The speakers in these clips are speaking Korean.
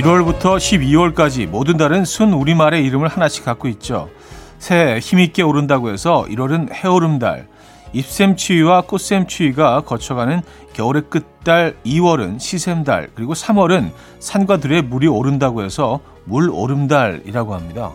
1월부터 12월까지 모든 달은 순 우리말의 이름을 하나씩 갖고 있죠. 새해 힘있게 오른다고 해서 1월은 해오름달, 잎샘추위와 꽃샘추위가 거쳐가는 겨울의 끝달 2월은 시샘달, 그리고 3월은 산과 들에 물이 오른다고 해서 물오름달이라고 합니다.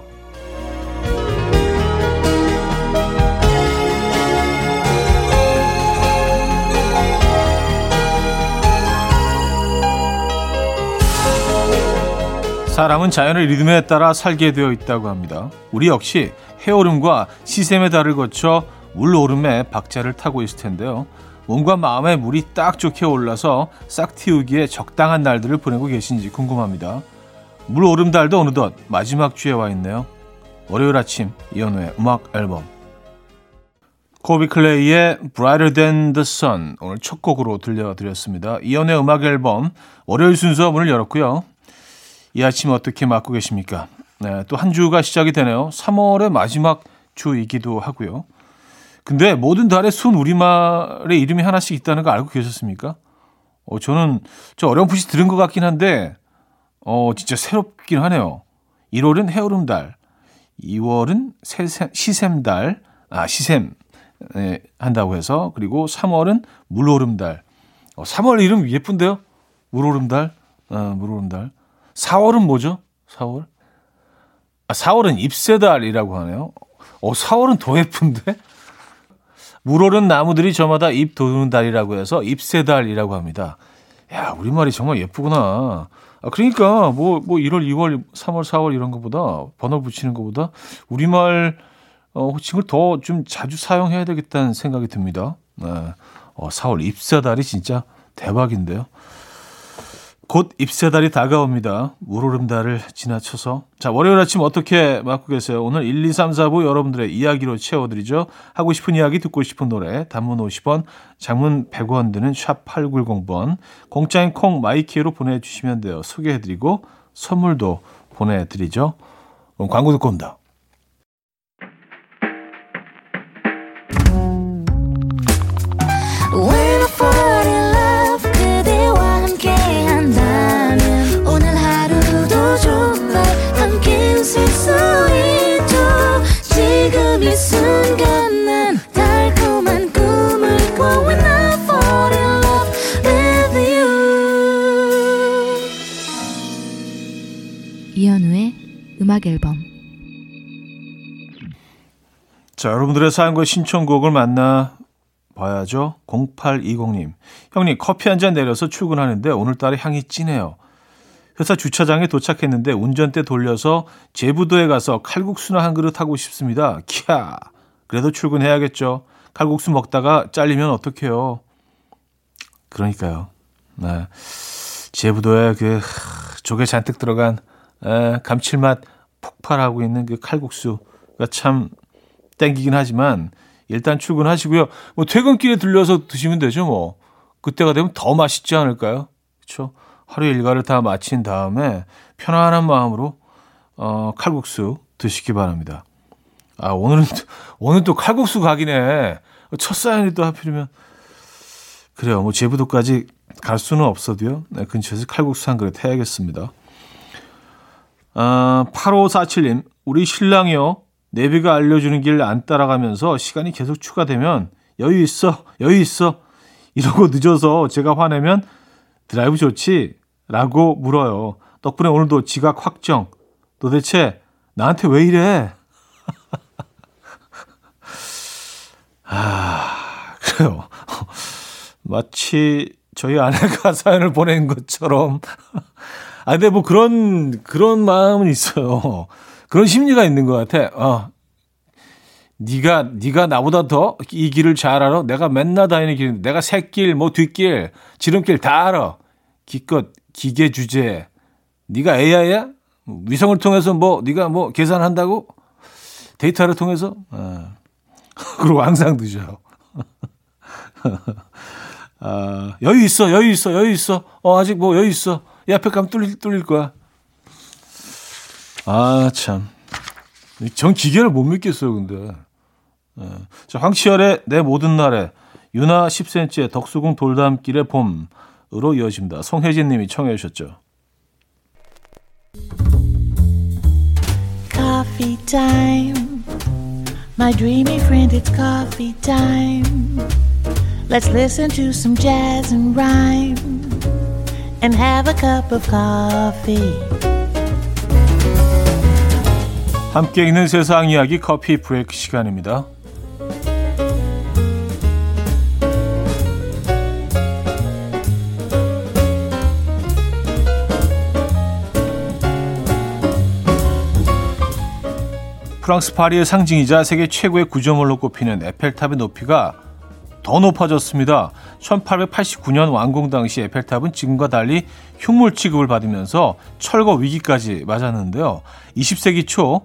사람은 자연의 리듬에 따라 살게 되어 있다고 합니다. 우리 역시 해오름과 시샘의 달을 거쳐 물오름에 박자를 타고 있을 텐데요. 몸과 마음에 물이 딱 좋게 올라서 싹 틔우기에 적당한 날들을 보내고 계신지 궁금합니다. 물오름달도 어느덧 마지막 주에 와 있네요. 월요일 아침 이현우의 음악 앨범 코비 클레이의 Brighter Than the Sun 오늘 첫 곡으로 들려드렸습니다. 이연의 음악 앨범 월요일 순서 문을 열었고요. 이 아침 어떻게 맞고 계십니까? 네, 또 한 주가 시작이 되네요. 3월의 마지막 주이기도 하고요. 근데 모든 달에 순 우리말의 이름이 하나씩 있다는 거 알고 계셨습니까? 어, 저는 저 어렴풋이 들은 것 같긴 한데, 어, 진짜 새롭긴 하네요. 1월은 해오름달, 2월은 세샘, 시샘달, 아, 시샘, 네, 한다고 해서, 그리고 3월은 물오름달. 어, 3월 이름 예쁜데요? 물오름달, 아, 물오름달. 4월은 뭐죠? 4월? 아, 4월은 잎새달이라고 하네요. 어, 4월은 더 예쁜데? 물오른 나무들이 저마다 잎 도는 달이라고 해서 잎새달이라고 합니다. 야, 우리말이 정말 예쁘구나. 아, 그러니까 뭐, 뭐 1월, 2월, 3월, 4월 이런 것보다 번호 붙이는 것보다 우리말 어, 호칭을 더 좀 자주 사용해야 되겠다는 생각이 듭니다. 네. 어, 4월 잎새달이 진짜 대박인데요. 곧 잎새달이 다가옵니다. 물오름달을 지나쳐서. 자, 월요일 아침 어떻게 맞고 계세요? 오늘 1, 2, 3, 4부 여러분들의 이야기로 채워드리죠. 하고 싶은 이야기, 듣고 싶은 노래, 단문 50원, 장문 100원 드는 샵 8910번, 공짜인 콩 My K로 보내주시면 돼요. 소개해드리고 선물도 보내드리죠. 광고 듣고 온다. 여러분들의 사연과 신청곡을 만나 봐야죠. 0820님. 형님, 커피 한 잔 내려서 출근하는데 오늘따라 향이 진해요. 회사 주차장에 도착했는데 운전대 돌려서 제부도에 가서 칼국수나 한 그릇 하고 싶습니다. 캬. 그래도 출근해야겠죠. 칼국수 먹다가 잘리면 어떡해요. 그러니까요. 네. 제부도에 그 조개 잔뜩 들어간 에, 감칠맛 폭발하고 있는 그 칼국수가 참 땡기긴 하지만 일단 출근하시고요. 뭐 퇴근길에 들려서 드시면 되죠, 뭐. 그때가 되면 더 맛있지 않을까요? 그렇죠? 하루 일과를 다 마친 다음에 편안한 마음으로 어, 칼국수 드시기 바랍니다. 아, 오늘은 오늘 또 칼국수 각이네. 첫 사연이 또 하필이면 그래요. 뭐 제부도까지 갈 수는 없어도요. 네, 근처에서 칼국수 한 그릇 해야겠습니다. 어, 8547님, 우리 신랑이요. 내비가 알려주는 길 안 따라가면서 시간이 계속 추가되면 여유 있어, 여유 있어. 이러고 늦어서 제가 화내면 드라이브 좋지? 라고 물어요. 덕분에 오늘도 지각 확정. 도대체 나한테 왜 이래? 아, 그래요. 마치 저희 아내가 사연을 보낸 것처럼 아, 근데 뭐 그런, 그런 마음은 있어요. 그런 심리가 있는 것 같아. 어. 네가 네가 나보다 더 이 길을 잘 알아. 내가 맨날 다니는 길, 내가 새길, 뭐 뒷길, 지름길 다 알아. 기껏 기계 주제. 네가 AI야? 위성을 통해서 뭐 네가 뭐 계산한다고? 데이터를 통해서? 어. 그리고 항상 늦어요. 아, 여유 있어, 여유 있어, 여유 있어. 어, 아직 뭐 여유 있어. 이 앞에 가면 뚫릴, 뚫릴 거야. 아, 참. 전 기계를 못 믿겠어요, 근데. 네. 자, 황치열의 내 모든 날에 유나 10cm의 덕수궁 돌담길의 봄으로 이어집니다. 송혜진 님이 청해 주셨죠. Coffee time. My dreamy friend, it's coffee time. Let's listen to some jazz and rhyme and have a cup of coffee. 함께 있는 세상 이야기 커피 브레이크 시간입니다. 프랑스 파리의 상징이자 세계 최고의 구조물로 꼽히는 에펠탑의 높이가 더 높아졌습니다. 1889년 완공 당시 에펠탑은 지금과 달리 흉물 취급을 받으면서 철거 위기까지 맞았는데요. 20세기 초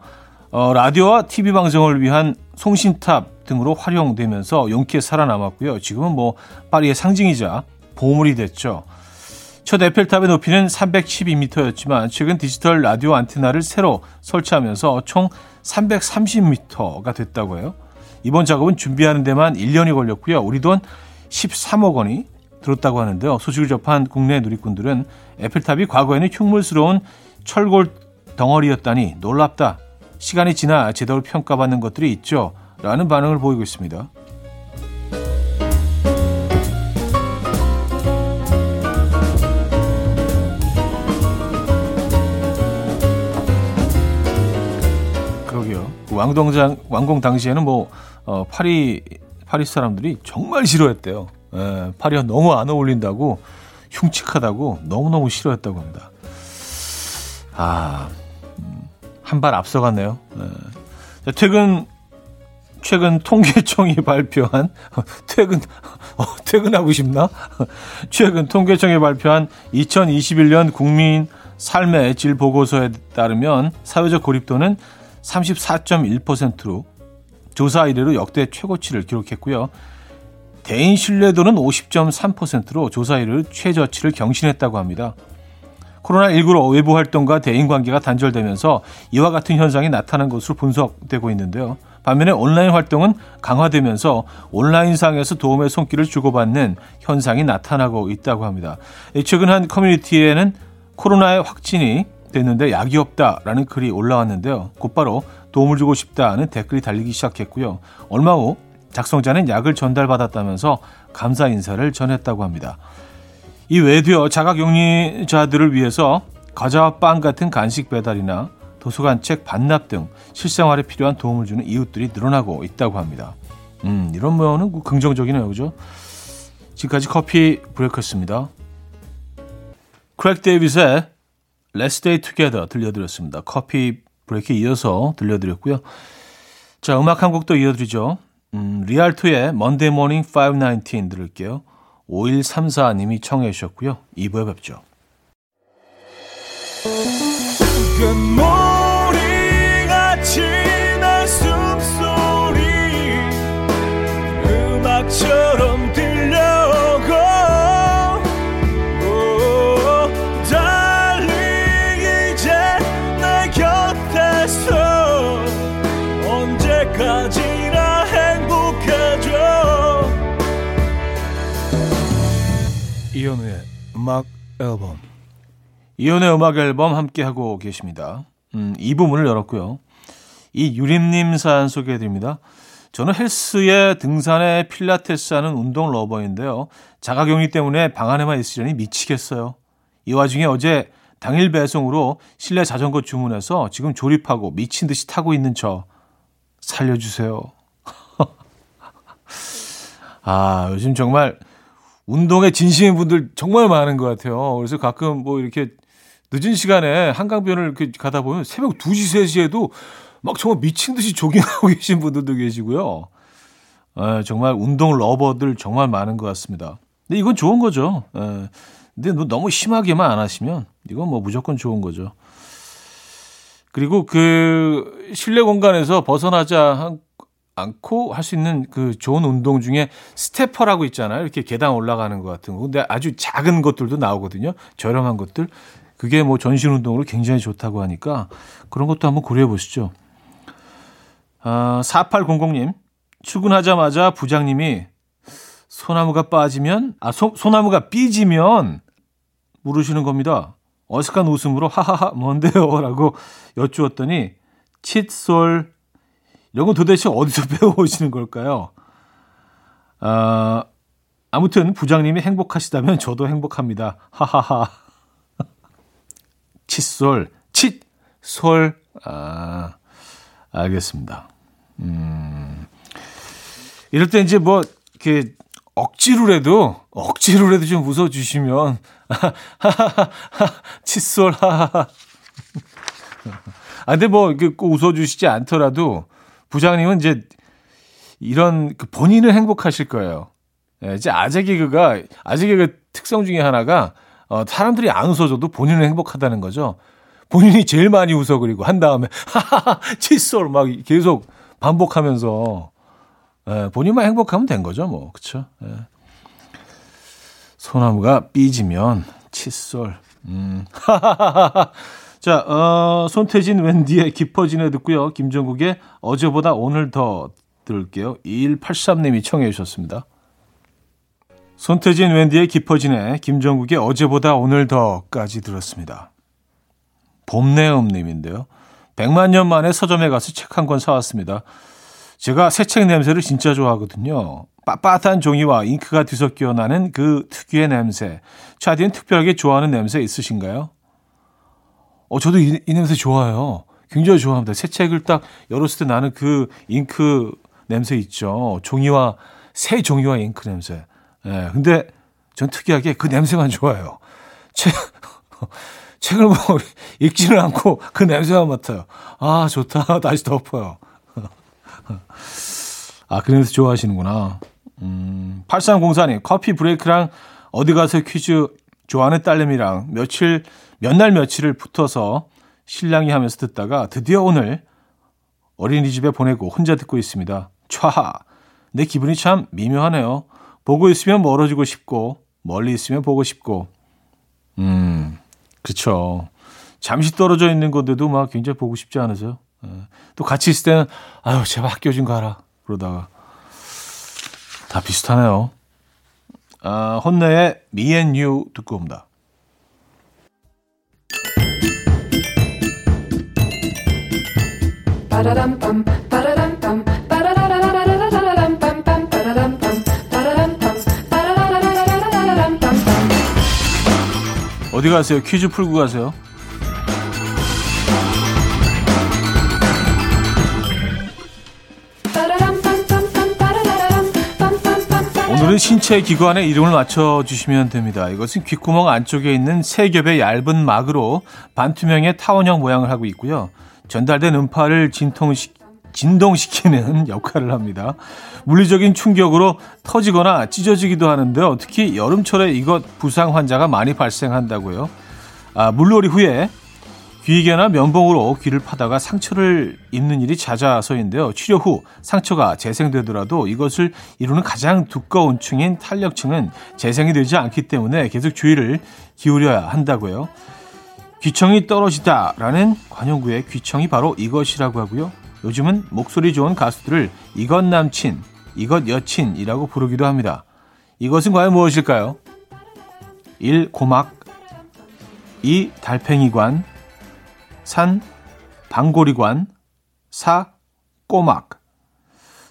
어, 라디오와 TV 방송을 위한 송신탑 등으로 활용되면서 용기에 살아남았고요. 지금은 뭐 파리의 상징이자 보물이 됐죠. 첫 에펠탑의 높이는 312m였지만 최근 디지털 라디오 안테나를 새로 설치하면서 총 330m가 됐다고 해요. 이번 작업은 준비하는 데만 1년이 걸렸고요. 우리 돈 13억 원이 들었다고 하는데요. 소식을 접한 국내 누리꾼들은 에펠탑이 과거에는 흉물스러운 철골 덩어리였다니 놀랍다. 시간이 지나 제대로 평가받는 것들이 있죠. 라는 반응을 보이고 있습니다. 왕동장 왕공 당시에는 뭐 어, 파리 파리 사람들이 정말 싫어했대요. 예, 파리가 너무 안 어울린다고 흉측하다고 너무 너무 싫어했다고 합니다. 아, 음, 한 발 앞서갔네요. 예. 최근 최근 통계청이 발표한 퇴근 어, 퇴근하고 싶나? 최근 통계청이 발표한 2021년 국민 삶의 질 보고서에 따르면 사회적 고립도는 34.1%로 조사 이래로 역대 최고치를 기록했고요. 대인 신뢰도는 50.3%로 조사 이래로 최저치를 경신했다고 합니다. 코로나19로 외부 활동과 대인 관계가 단절되면서 이와 같은 현상이 나타난 것으로 분석되고 있는데요. 반면에 온라인 활동은 강화되면서 온라인상에서 도움의 손길을 주고받는 현상이 나타나고 있다고 합니다. 최근 한 커뮤니티에는 코로나의 확진이 됐는데 약이 없다라는 글이 올라왔는데요. 곧바로 도움을 주고 싶다는 댓글이 달리기 시작했고요. 얼마 후 작성자는 약을 전달받았다면서 감사 인사를 전했다고 합니다. 이 외에도요, 자가격리자들을 위해서 과자와 빵 같은 간식 배달이나 도서관 책 반납 등 실생활에 필요한 도움을 주는 이웃들이 늘어나고 있다고 합니다. 음, 이런 면은 긍정적이네요. 그죠? 지금까지 Coffee Break였습니다. 크레이그 데이빗의 Let's Stay Together 들려드렸습니다. Coffee Break에 이어서 들려드렸고요. 자, 음악 한 곡 더 이어드리죠. 음, 리알토의 Monday Morning 519 들을게요. 5134님이 청해 주셨고요. 2부에 뵙죠. 금 이현우의 음악 앨범 이현우의 음악 앨범 함께하고 계십니다. 음, 이 부분을 열었고요. 이 유림님 사연 소개해드립니다. 저는 헬스에 등산에 필라테스 하는 운동 러버인데요. 자가격리 때문에 방 안에만 있으려니 미치겠어요. 이 와중에 어제 당일 배송으로 실내 자전거 주문해서 지금 조립하고 미친 듯이 타고 있는 저 살려주세요. 아, 요즘 정말 운동에 진심인 분들 정말 많은 것 같아요. 그래서 가끔 뭐 이렇게 늦은 시간에 한강변을 이렇게 가다 보면 새벽 2시, 3시에도 막 정말 미친 듯이 조깅하고 계신 분들도 계시고요. 에, 정말 운동 러버들 정말 많은 것 같습니다. 근데 이건 좋은 거죠. 에, 근데 너무 심하게만 안 하시면 이건 뭐 무조건 좋은 거죠. 그리고 그 실내 공간에서 벗어나자 않고 할 수 있는 그 좋은 운동 중에 스테퍼라고 있잖아요. 이렇게 계단 올라가는 것 같은 거. 근데 아주 작은 것들도 나오거든요. 저렴한 것들. 그게 뭐 전신 운동으로 굉장히 좋다고 하니까 그런 것도 한번 고려해 보시죠. 아, 4800님. 출근하자마자 부장님이 소나무가 빠지면, 아, 소, 소나무가 삐지면 물으시는 겁니다. 어색한 웃음으로 하하하 뭔데요? 라고 여쭈었더니 칫솔 이런 건 도대체 어디서 배워오시는 걸까요? 아, 아무튼 부장님이 행복하시다면 저도 행복합니다. 하하하. 칫솔, 칫솔. 아, 알겠습니다. 음, 이럴 때 이제 뭐, 이렇게 억지로라도, 억지로라도 좀 웃어주시면, 하하하, 칫솔, 하하하. 아, 근데 뭐, 이렇게 꼭 웃어주시지 않더라도, 부장님은 이제 이런 그 본인은 행복하실 거예요. 예, 이제 아재 개그가 아재 개그 특성 중에 하나가 어, 사람들이 안 웃어줘도 본인은 행복하다는 거죠. 본인이 제일 많이 웃어 그리고 한 다음에 하하하 칫솔 막 계속 반복하면서 예, 본인만 행복하면 된 거죠, 뭐 그렇죠. 예. 소나무가 삐지면 칫솔. 음. 자, 어, 손태진 웬디의 깊어지네 듣고요. 김정국의 어제보다 오늘 더 들을게요. 2183님이 청해 주셨습니다. 손태진 웬디의 깊어지네 김정국의 어제보다 오늘 더까지 들었습니다. 봄내음님인데요. 100만 년 만에 서점에 가서 책 한 권 사왔습니다. 제가 새 책 냄새를 진짜 좋아하거든요. 빳빳한 종이와 잉크가 뒤섞여 나는 그 특유의 냄새. 차디는 특별하게 좋아하는 냄새 있으신가요? 어, 저도 이, 이 냄새 좋아요. 굉장히 좋아합니다. 새 책을 딱 열었을 때 나는 그 잉크 냄새 있죠. 종이와, 새 종이와 잉크 냄새. 예, 근데 전 특이하게 그 냄새만 좋아요. 책, 책을 뭐 읽지는 않고 그 냄새만 맡아요. 아, 좋다. 다시 덮어요. 아, 그 냄새 좋아하시는구나. 음, 8304님, 커피 브레이크랑 어디 가서 퀴즈 좋아하는 딸내미랑 며칠, 몇 날 며칠을 붙어서 신랑이 하면서 듣다가 드디어 오늘 어린이집에 보내고 혼자 듣고 있습니다. 촤하. 내 기분이 참 미묘하네요. 보고 있으면 멀어지고 싶고 멀리 있으면 보고 싶고. 음, 그렇죠. 잠시 떨어져 있는 건데도 막 굉장히 보고 싶지 않으세요? 예. 또 같이 있을 때는 아유 제발 학교 좀 가라 그러다가 다 비슷하네요. 아, 혼내의 Me and You 듣고 옵니다. 어디 가세요? 퀴즈 풀고 가세요. 오늘은 신체 기관의 이름을 맞춰주시면 됩니다. 이것은 귓구멍 안쪽에 있는 세 겹의 얇은 막으로 반투명의 타원형 모양을 하고 있고요. 전달된 음파를 진통시, 진동시키는 역할을 합니다. 물리적인 충격으로 터지거나 찢어지기도 하는데요. 특히 여름철에 이것 부상 환자가 많이 발생한다고요. 아, 물놀이 후에 귀개나 면봉으로 귀를 파다가 상처를 입는 일이 잦아서인데요. 치료 후 상처가 재생되더라도 이것을 이루는 가장 두꺼운 층인 탄력층은 재생이 되지 않기 때문에 계속 주의를 기울여야 한다고요. 귀청이 떨어지다라는 관용구의 귀청이 바로 이것이라고 하고요. 요즘은 목소리 좋은 가수들을 이것 남친, 이것 여친이라고 부르기도 합니다. 이것은 과연 무엇일까요? 1. 고막 2. 달팽이관 3. 방고리관 4. 고막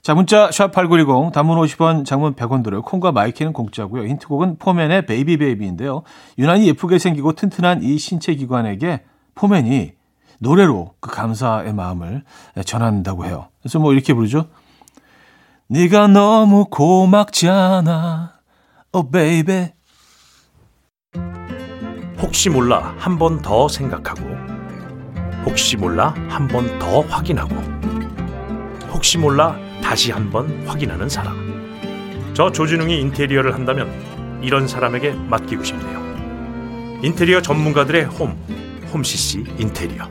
자 문자 샵8910 단문 50원 장문 100원 들어요. 콩과 My K는 공짜고요. 힌트곡은 포맨의 Baby Baby인데요. 유난히 예쁘게 생기고 튼튼한 이 신체 기관에게 포맨이 노래로 그 감사의 마음을 전한다고 해요. 그래서 뭐 이렇게 부르죠. 네가 너무 고막잖아. Oh baby. 혹시 몰라 한 번 더 생각하고 혹시 몰라 한 번 더 확인하고 혹시 몰라 다시 한 번 확인하는 사람. 저 조진웅이 인테리어를 한다면 이런 사람에게 맡기고 싶네요. 인테리어 전문가들의 홈, 홈CC 인테리어.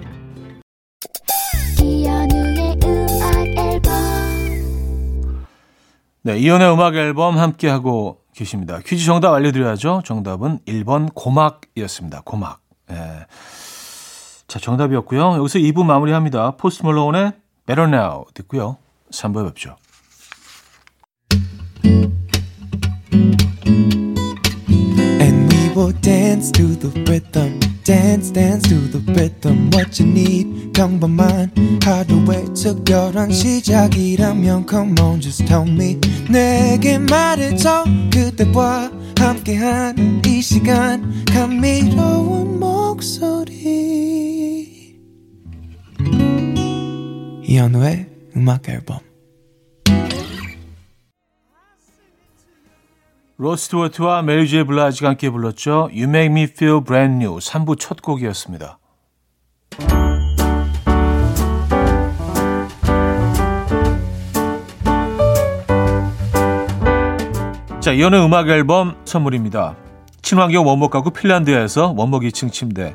이연우의 음악 앨범 네, 이연의 음악 앨범 함께 하고 계십니다. 퀴즈 정답 알려드려야죠. 정답은 1번 고막이었습니다. 고막. 예. 자, 정답이었고요. 여기서 2부 마무리합니다. 포스트 몰로운의 Better Now 듣고요. 3부에 뵙죠. 시작이라면 Come on, just tell me. 내게 말해줘 그대와 함께한 이 시간 감미로운 목소리. 이현우의 음악 앨범. 로스트워트와 메리 제이 블라지가 함께 불렀죠. You Make Me Feel Brand New 3부 첫 곡이었습니다. 자, 이현우의 음악 앨범 선물입니다. 친환경 원목 가구 핀란드에서 원목 2층 침대,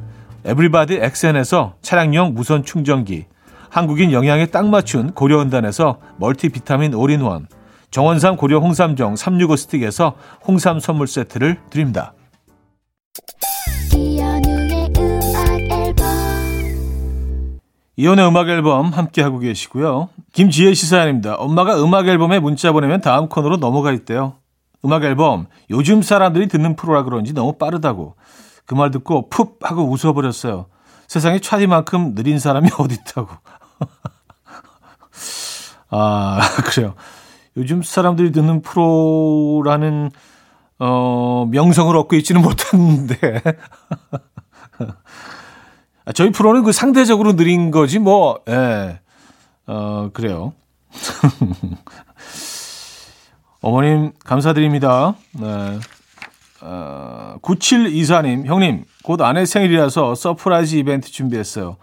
에브리바디 엑센에서 차량용 무선 충전기, 한국인 영양에 딱 맞춘 고려은단에서 멀티비타민 올인원, 정원삼 고려 홍삼정 365 스틱에서 홍삼 선물 세트를 드립니다. 이현우의 음악 앨범 함께 하고 계시고요. 김지혜 씨 사연입니다. 엄마가 음악 앨범에 문자 보내면 다음 코너로 넘어가 있대요. 음악 앨범 요즘 사람들이 듣는 프로라 그런지 너무 빠르다고 그 말 듣고 푹 하고 웃어버렸어요. 세상에 차디만큼 느린 사람이 어디 있다고. 아 그래요. 요즘 사람들이 듣는 프로라는 어, 명성을 얻고 있지는 못했는데 아, 저희 프로는 그 상대적으로 느린 거지 뭐 예. 어, 그래요. 어머님 감사드립니다. 네. 어, 9724님, 형님, 곧 아내 생일이라서 surprise 이벤트 준비했어요.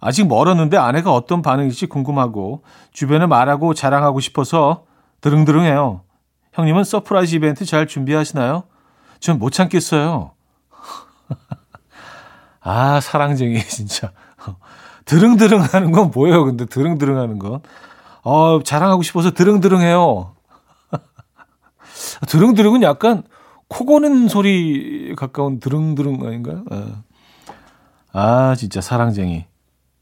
아직 멀었는데 아내가 어떤 반응일지 궁금하고 주변에 말하고 자랑하고 싶어서 드릉드릉해요. 형님은 surprise 이벤트 잘 준비하시나요? 전 못 참겠어요. 아, 사랑쟁이, 진짜. 드릉드릉 하는 건 뭐예요, 근데 드릉드릉 하는 건? 어, 자랑하고 싶어서 드릉드릉 해요. 드릉드릉은 약간 코 고는 소리 가까운 드릉드릉 아닌가요? 예. 아, 진짜 사랑쟁이.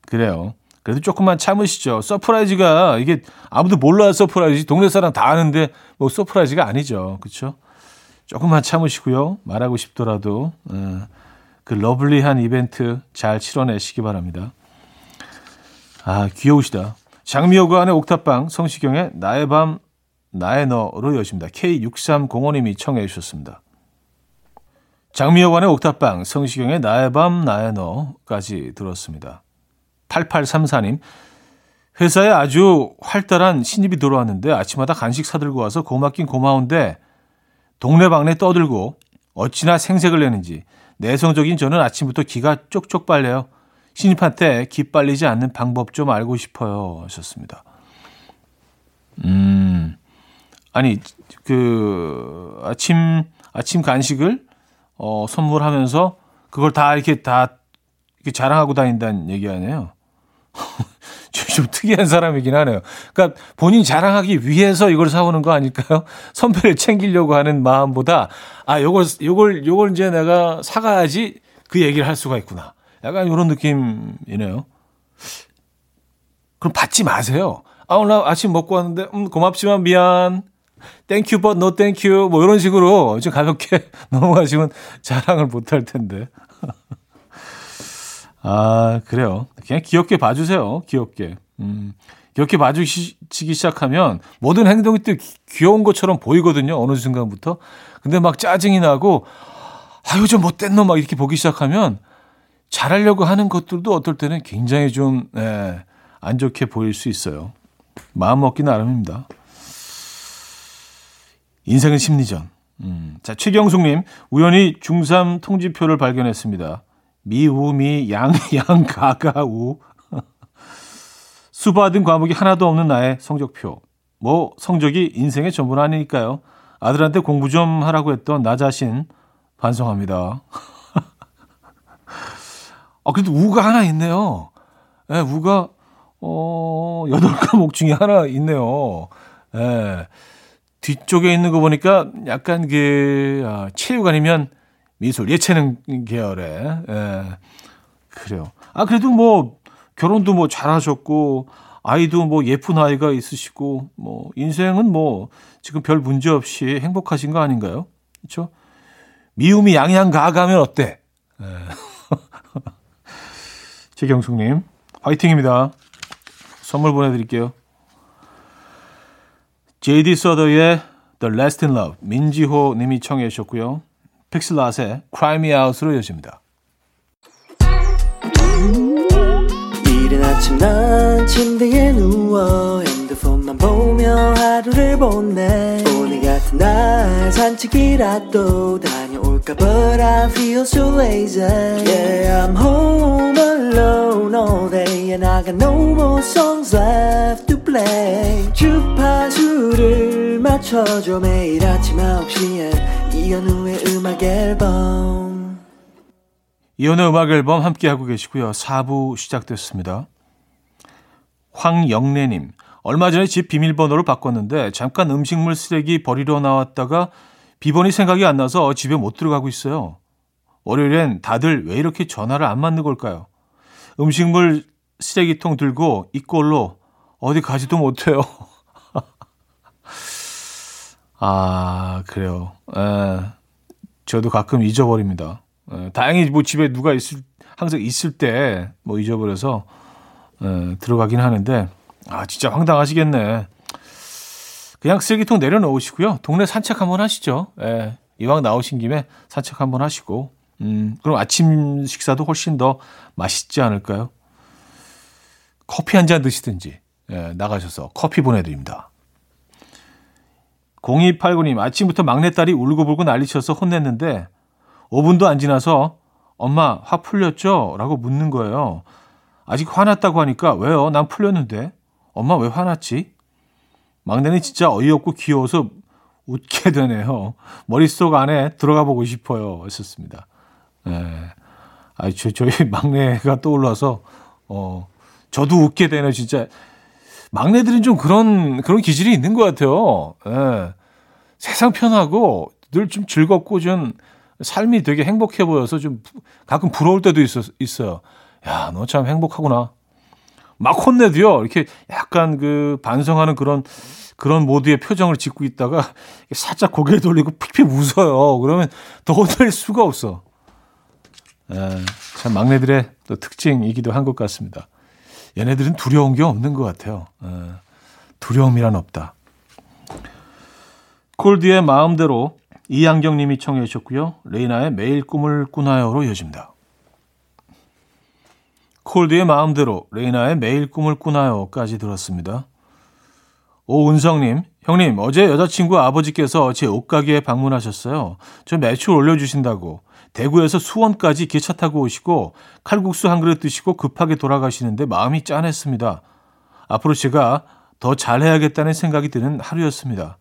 그래요. 그래도 조금만 참으시죠. surprise가 이게 아무도 몰라요, surprise. 동네 사람 다 아는데 뭐 surprise가 아니죠. 그렇죠? 조금만 참으시고요. 말하고 싶더라도 예. 그 lovely한 이벤트 잘 치러내시기 바랍니다. 아, 귀여우시다. 장미호관의 옥탑방 성시경의 나의 밤 나의 너로 여십니다. K6305님이 청해 주셨습니다. 장미여관의 옥탑방, 성시경의 나의 밤, 나의 너까지 들었습니다. 8834님, 회사에 아주 활달한 신입이 들어왔는데 아침마다 간식 사들고 와서 고맙긴 고마운데 동네방네 떠들고 어찌나 생색을 내는지 내성적인 저는 아침부터 기가 쪽쪽 빨려요. 신입한테 기 빨리지 않는 방법 좀 알고 싶어요. 하셨습니다. 음, 아니, 그, 아침, 아침 간식을, 어, 선물하면서 그걸 다 이렇게 다 이렇게 자랑하고 다닌다는 얘기 아니에요. 좀, 좀 특이한 사람이긴 하네요. 그러니까 본인 자랑하기 위해서 이걸 사오는 거 아닐까요? 선배를 챙기려고 하는 마음보다, 아, 요걸, 요걸, 요걸 이제 내가 사가야지 그 얘기를 할 수가 있구나. 약간 이런 느낌이네요. 그럼 받지 마세요. 아, 오늘 아침 먹고 왔는데, 음, 고맙지만 미안. Thank you, but no thank you. 뭐 이런 식으로 좀 가볍게 넘어가시면 자랑을 못할 텐데. 아, 그래요. 그냥 귀엽게 봐주세요. 귀엽게. 음, 귀엽게 봐주시기 시작하면 모든 행동이 또 귀- 귀여운 것처럼 보이거든요. 어느 순간부터. 근데 막 짜증이 나고, 아유, 좀 못된 놈 막 이렇게 보기 시작하면 잘하려고 하는 것들도 어떨 때는 굉장히 좀, 예, 안 좋게 보일 수 있어요. 마음 먹기 나름입니다. 인생은 심리전. 음. 자, 최경숙님, 우연히 중3 통지표를 발견했습니다. 미우 미 양 양 가 가 우. 수받은 과목이 하나도 없는 나의 성적표. 뭐 성적이 인생의 전부는 아니니까요. 아들한테 공부 좀 하라고 했던 나 자신 반성합니다. 아 그래도 우가 하나 있네요. 예, 우가 어 여덟 과목 중에 하나 있네요. 예. 뒤쪽에 있는 거 보니까 약간 그 아, 체육 아니면 미술 예체능 계열의 예. 그래요. 아 그래도 뭐 결혼도 뭐 잘하셨고 아이도 뭐 예쁜 아이가 있으시고 뭐 인생은 뭐 지금 별 문제 없이 행복하신 거 아닌가요? 그렇죠? 미움이 양양 가가면 어때? 예. 최경숙님 화이팅입니다. 선물 보내드릴게요. J.D. 서더의 The Last in Love 민지호 님이 청해 주셨고요. 픽슬라스의 Cry Me Out으로 이어집니다. 이른 아침 난 침대에 누워 핸드폰만 보며 하루를 보내 오늘 같은 날 산책이라도 다녀올까 But I feel so lazy Yeah I'm home alone all day And I got no more songs left play 주파수를 맞춰줘 매일 아침 9시에 이현우의 음악 앨범 이혼의 음악 앨범 함께하고 계시고요. 4부 시작됐습니다. 황영래님, 얼마 전에 집 비밀번호를 바꿨는데 잠깐 음식물 쓰레기 버리러 나왔다가 비번이 생각이 안 나서 집에 못 들어가고 있어요. 월요일엔 다들 왜 이렇게 전화를 안 받는 걸까요? 음식물 쓰레기통 들고 이 꼴로 어디 가지도 못해요. 아, 그래요. 에, 저도 가끔 잊어버립니다. 에, 다행히 뭐 집에 누가 있을, 항상 있을 때 뭐 잊어버려서 에, 들어가긴 하는데, 아, 진짜 황당하시겠네. 그냥 쓰레기통 내려놓으시고요. 동네 산책 한번 하시죠. 예, 이왕 나오신 김에 산책 한번 하시고, 음, 그럼 아침 식사도 훨씬 더 맛있지 않을까요? 커피 한 잔 드시든지, 예, 나가셔서 커피 보내드립니다. 0289님, 아침부터 막내딸이 울고불고 난리쳐서 혼냈는데, 5분도 안 지나서, 엄마, 화 풀렸죠? 라고 묻는 거예요. 아직 화났다고 하니까, 왜요? 난 풀렸는데. 엄마 왜 화났지? 막내는 진짜 어이없고 귀여워서 웃게 되네요. 머릿속 안에 들어가 보고 싶어요. 했었습니다. 예. 아, 저, 저희 막내가 떠올라서, 어, 저도 웃게 되네, 진짜. 막내들은 좀 그런, 그런 기질이 있는 것 같아요. 예. 세상 편하고 늘 좀 즐겁고 좀 삶이 되게 행복해 보여서 좀 가끔 부러울 때도 있어, 있어요. 야, 너 참 행복하구나. 막 혼내도요, 이렇게 약간 그 반성하는 그런, 그런 모드의 표정을 짓고 있다가 살짝 고개를 돌리고 픽픽 웃어요. 그러면 더 혼낼 수가 없어. 예, 참 막내들의 또 특징이기도 한 것 같습니다. 얘네들은 두려운 게 없는 것 같아요. 예, 두려움이란 없다. 콜드의 마음대로 이양경 님이 청해 주셨고요. 레이나의 매일 꿈을 꾸나요로 이어집니다. 콜드의 마음대로 레이나의 매일 꿈을 꾸나요까지 들었습니다. 오은성님, 형님, 어제 여자친구 아버지께서 제 옷가게에 방문하셨어요. 저 매출 올려주신다고. 대구에서 수원까지 기차 타고 오시고 칼국수 한 그릇 드시고 급하게 돌아가시는데 마음이 짠했습니다. 앞으로 제가 더 잘해야겠다는 생각이 드는 하루였습니다.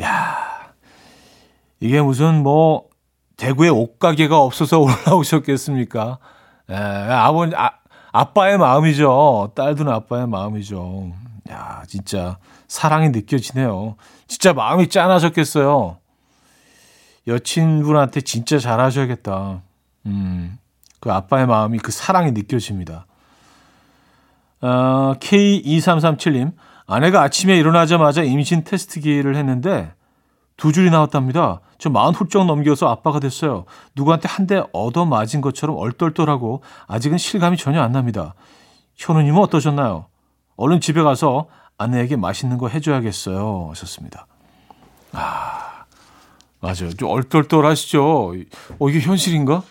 야, 이게 무슨 뭐 대구에 옷가게가 없어서 올라오셨겠습니까? 에, 아버지, 아, 아빠의 마음이죠. 딸도는 아빠의 마음이죠. 야, 진짜 사랑이 느껴지네요. 진짜 마음이 짠하셨겠어요. 여친분한테 진짜 잘하셔야겠다. 음, 그 아빠의 마음이 그 사랑이 느껴집니다. 어, K2337님, 아내가 아침에 일어나자마자 임신 테스트기를 했는데 두 줄이 나왔답니다. 저 마흔 훌쩍 넘겨서 아빠가 됐어요. 누구한테 한 대 얻어 맞은 것처럼 얼떨떨하고 아직은 실감이 전혀 안 납니다. 현우님은 어떠셨나요? 얼른 집에 가서 아내에게 맛있는 거 해줘야겠어요. 하셨습니다. 아, 맞아요. 좀 얼떨떨하시죠? 어, 이게 현실인가?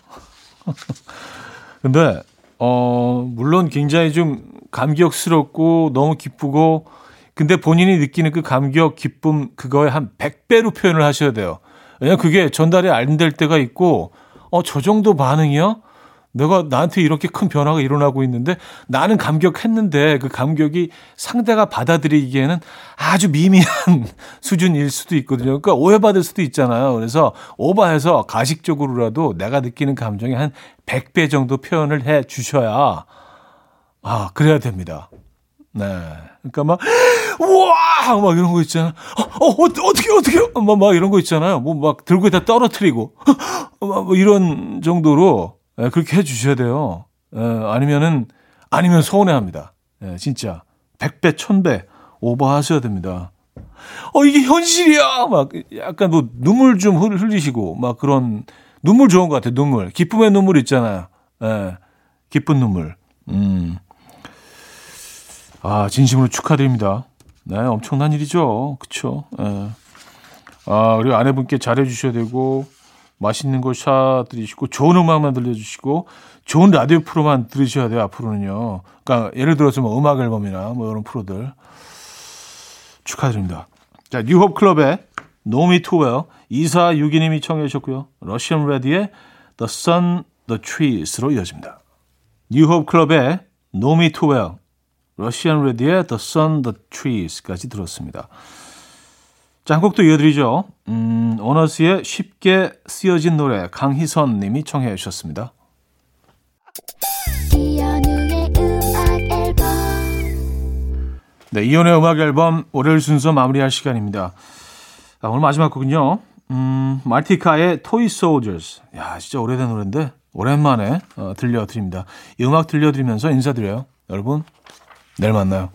근데, 어, 물론 굉장히 좀 감격스럽고 너무 기쁘고 근데 본인이 느끼는 그 감격, 기쁨, 그거에 한 100배로 표현을 하셔야 돼요. 왜냐면 그게 전달이 안 될 때가 있고, 어, 저 정도 반응이야? 내가 나한테 이렇게 큰 변화가 일어나고 있는데 나는 감격했는데 그 감격이 상대가 받아들이기에는 아주 미미한 수준일 수도 있거든요. 그러니까 오해받을 수도 있잖아요. 그래서 오버해서 가식적으로라도 내가 느끼는 감정의 한 100배 정도 표현을 해 주셔야 아, 그래야 됩니다. 네. 그러니까 막, 우와! 막 이런 거 있잖아. 어, 어 어떻게, 어떻게, 막, 막 이런 거 있잖아요. 뭐 막 들고 있다 떨어뜨리고. 뭐 이런 정도로 예, 그렇게 해 주셔야 돼요. 예, 아니면은, 아니면 서운해 합니다. 예, 진짜. 100배, 1000배 오버 하셔야 됩니다. 어, 이게 현실이야! 막 약간 뭐 눈물 좀 흘리시고, 막 그런, 눈물 좋은 것 같아요, 눈물. 기쁨의 눈물 있잖아요. 예, 기쁜 눈물. 음. 아, 진심으로 축하드립니다. 네, 엄청난 일이죠. 그쵸. 예. 아, 그리고 아내분께 잘해주셔야 되고, 맛있는 거 사드리시고, 좋은 음악만 들려주시고, 좋은 라디오 프로만 들으셔야 돼요, 앞으로는요. 그러니까 예를 들어서 뭐 음악 앨범이나 뭐 이런 프로들. 축하드립니다. 자, 뉴홉 클럽의 Me Too Well 2462님이 청해 주셨고요. 러시안 레디의 The Sun, The Trees로 이어집니다. 뉴홉 클럽의 Too Well 러시안 레디의 The Sun, The Trees까지 들었습니다. 자, 한 곡도 이어드리죠. 음, 오너스의 쉽게 쓰여진 노래 강희선 님이 청해 주셨습니다. 네, 이혼의 음악 앨범 월요일 순서 마무리할 시간입니다. 아, 오늘 마지막 곡은요. 음, 말티카의 Toy Soldiers. 야, 진짜 오래된 노래인데 오랜만에 어, 들려드립니다. 이 음악 들려드리면서 인사드려요. 여러분, 내일 만나요.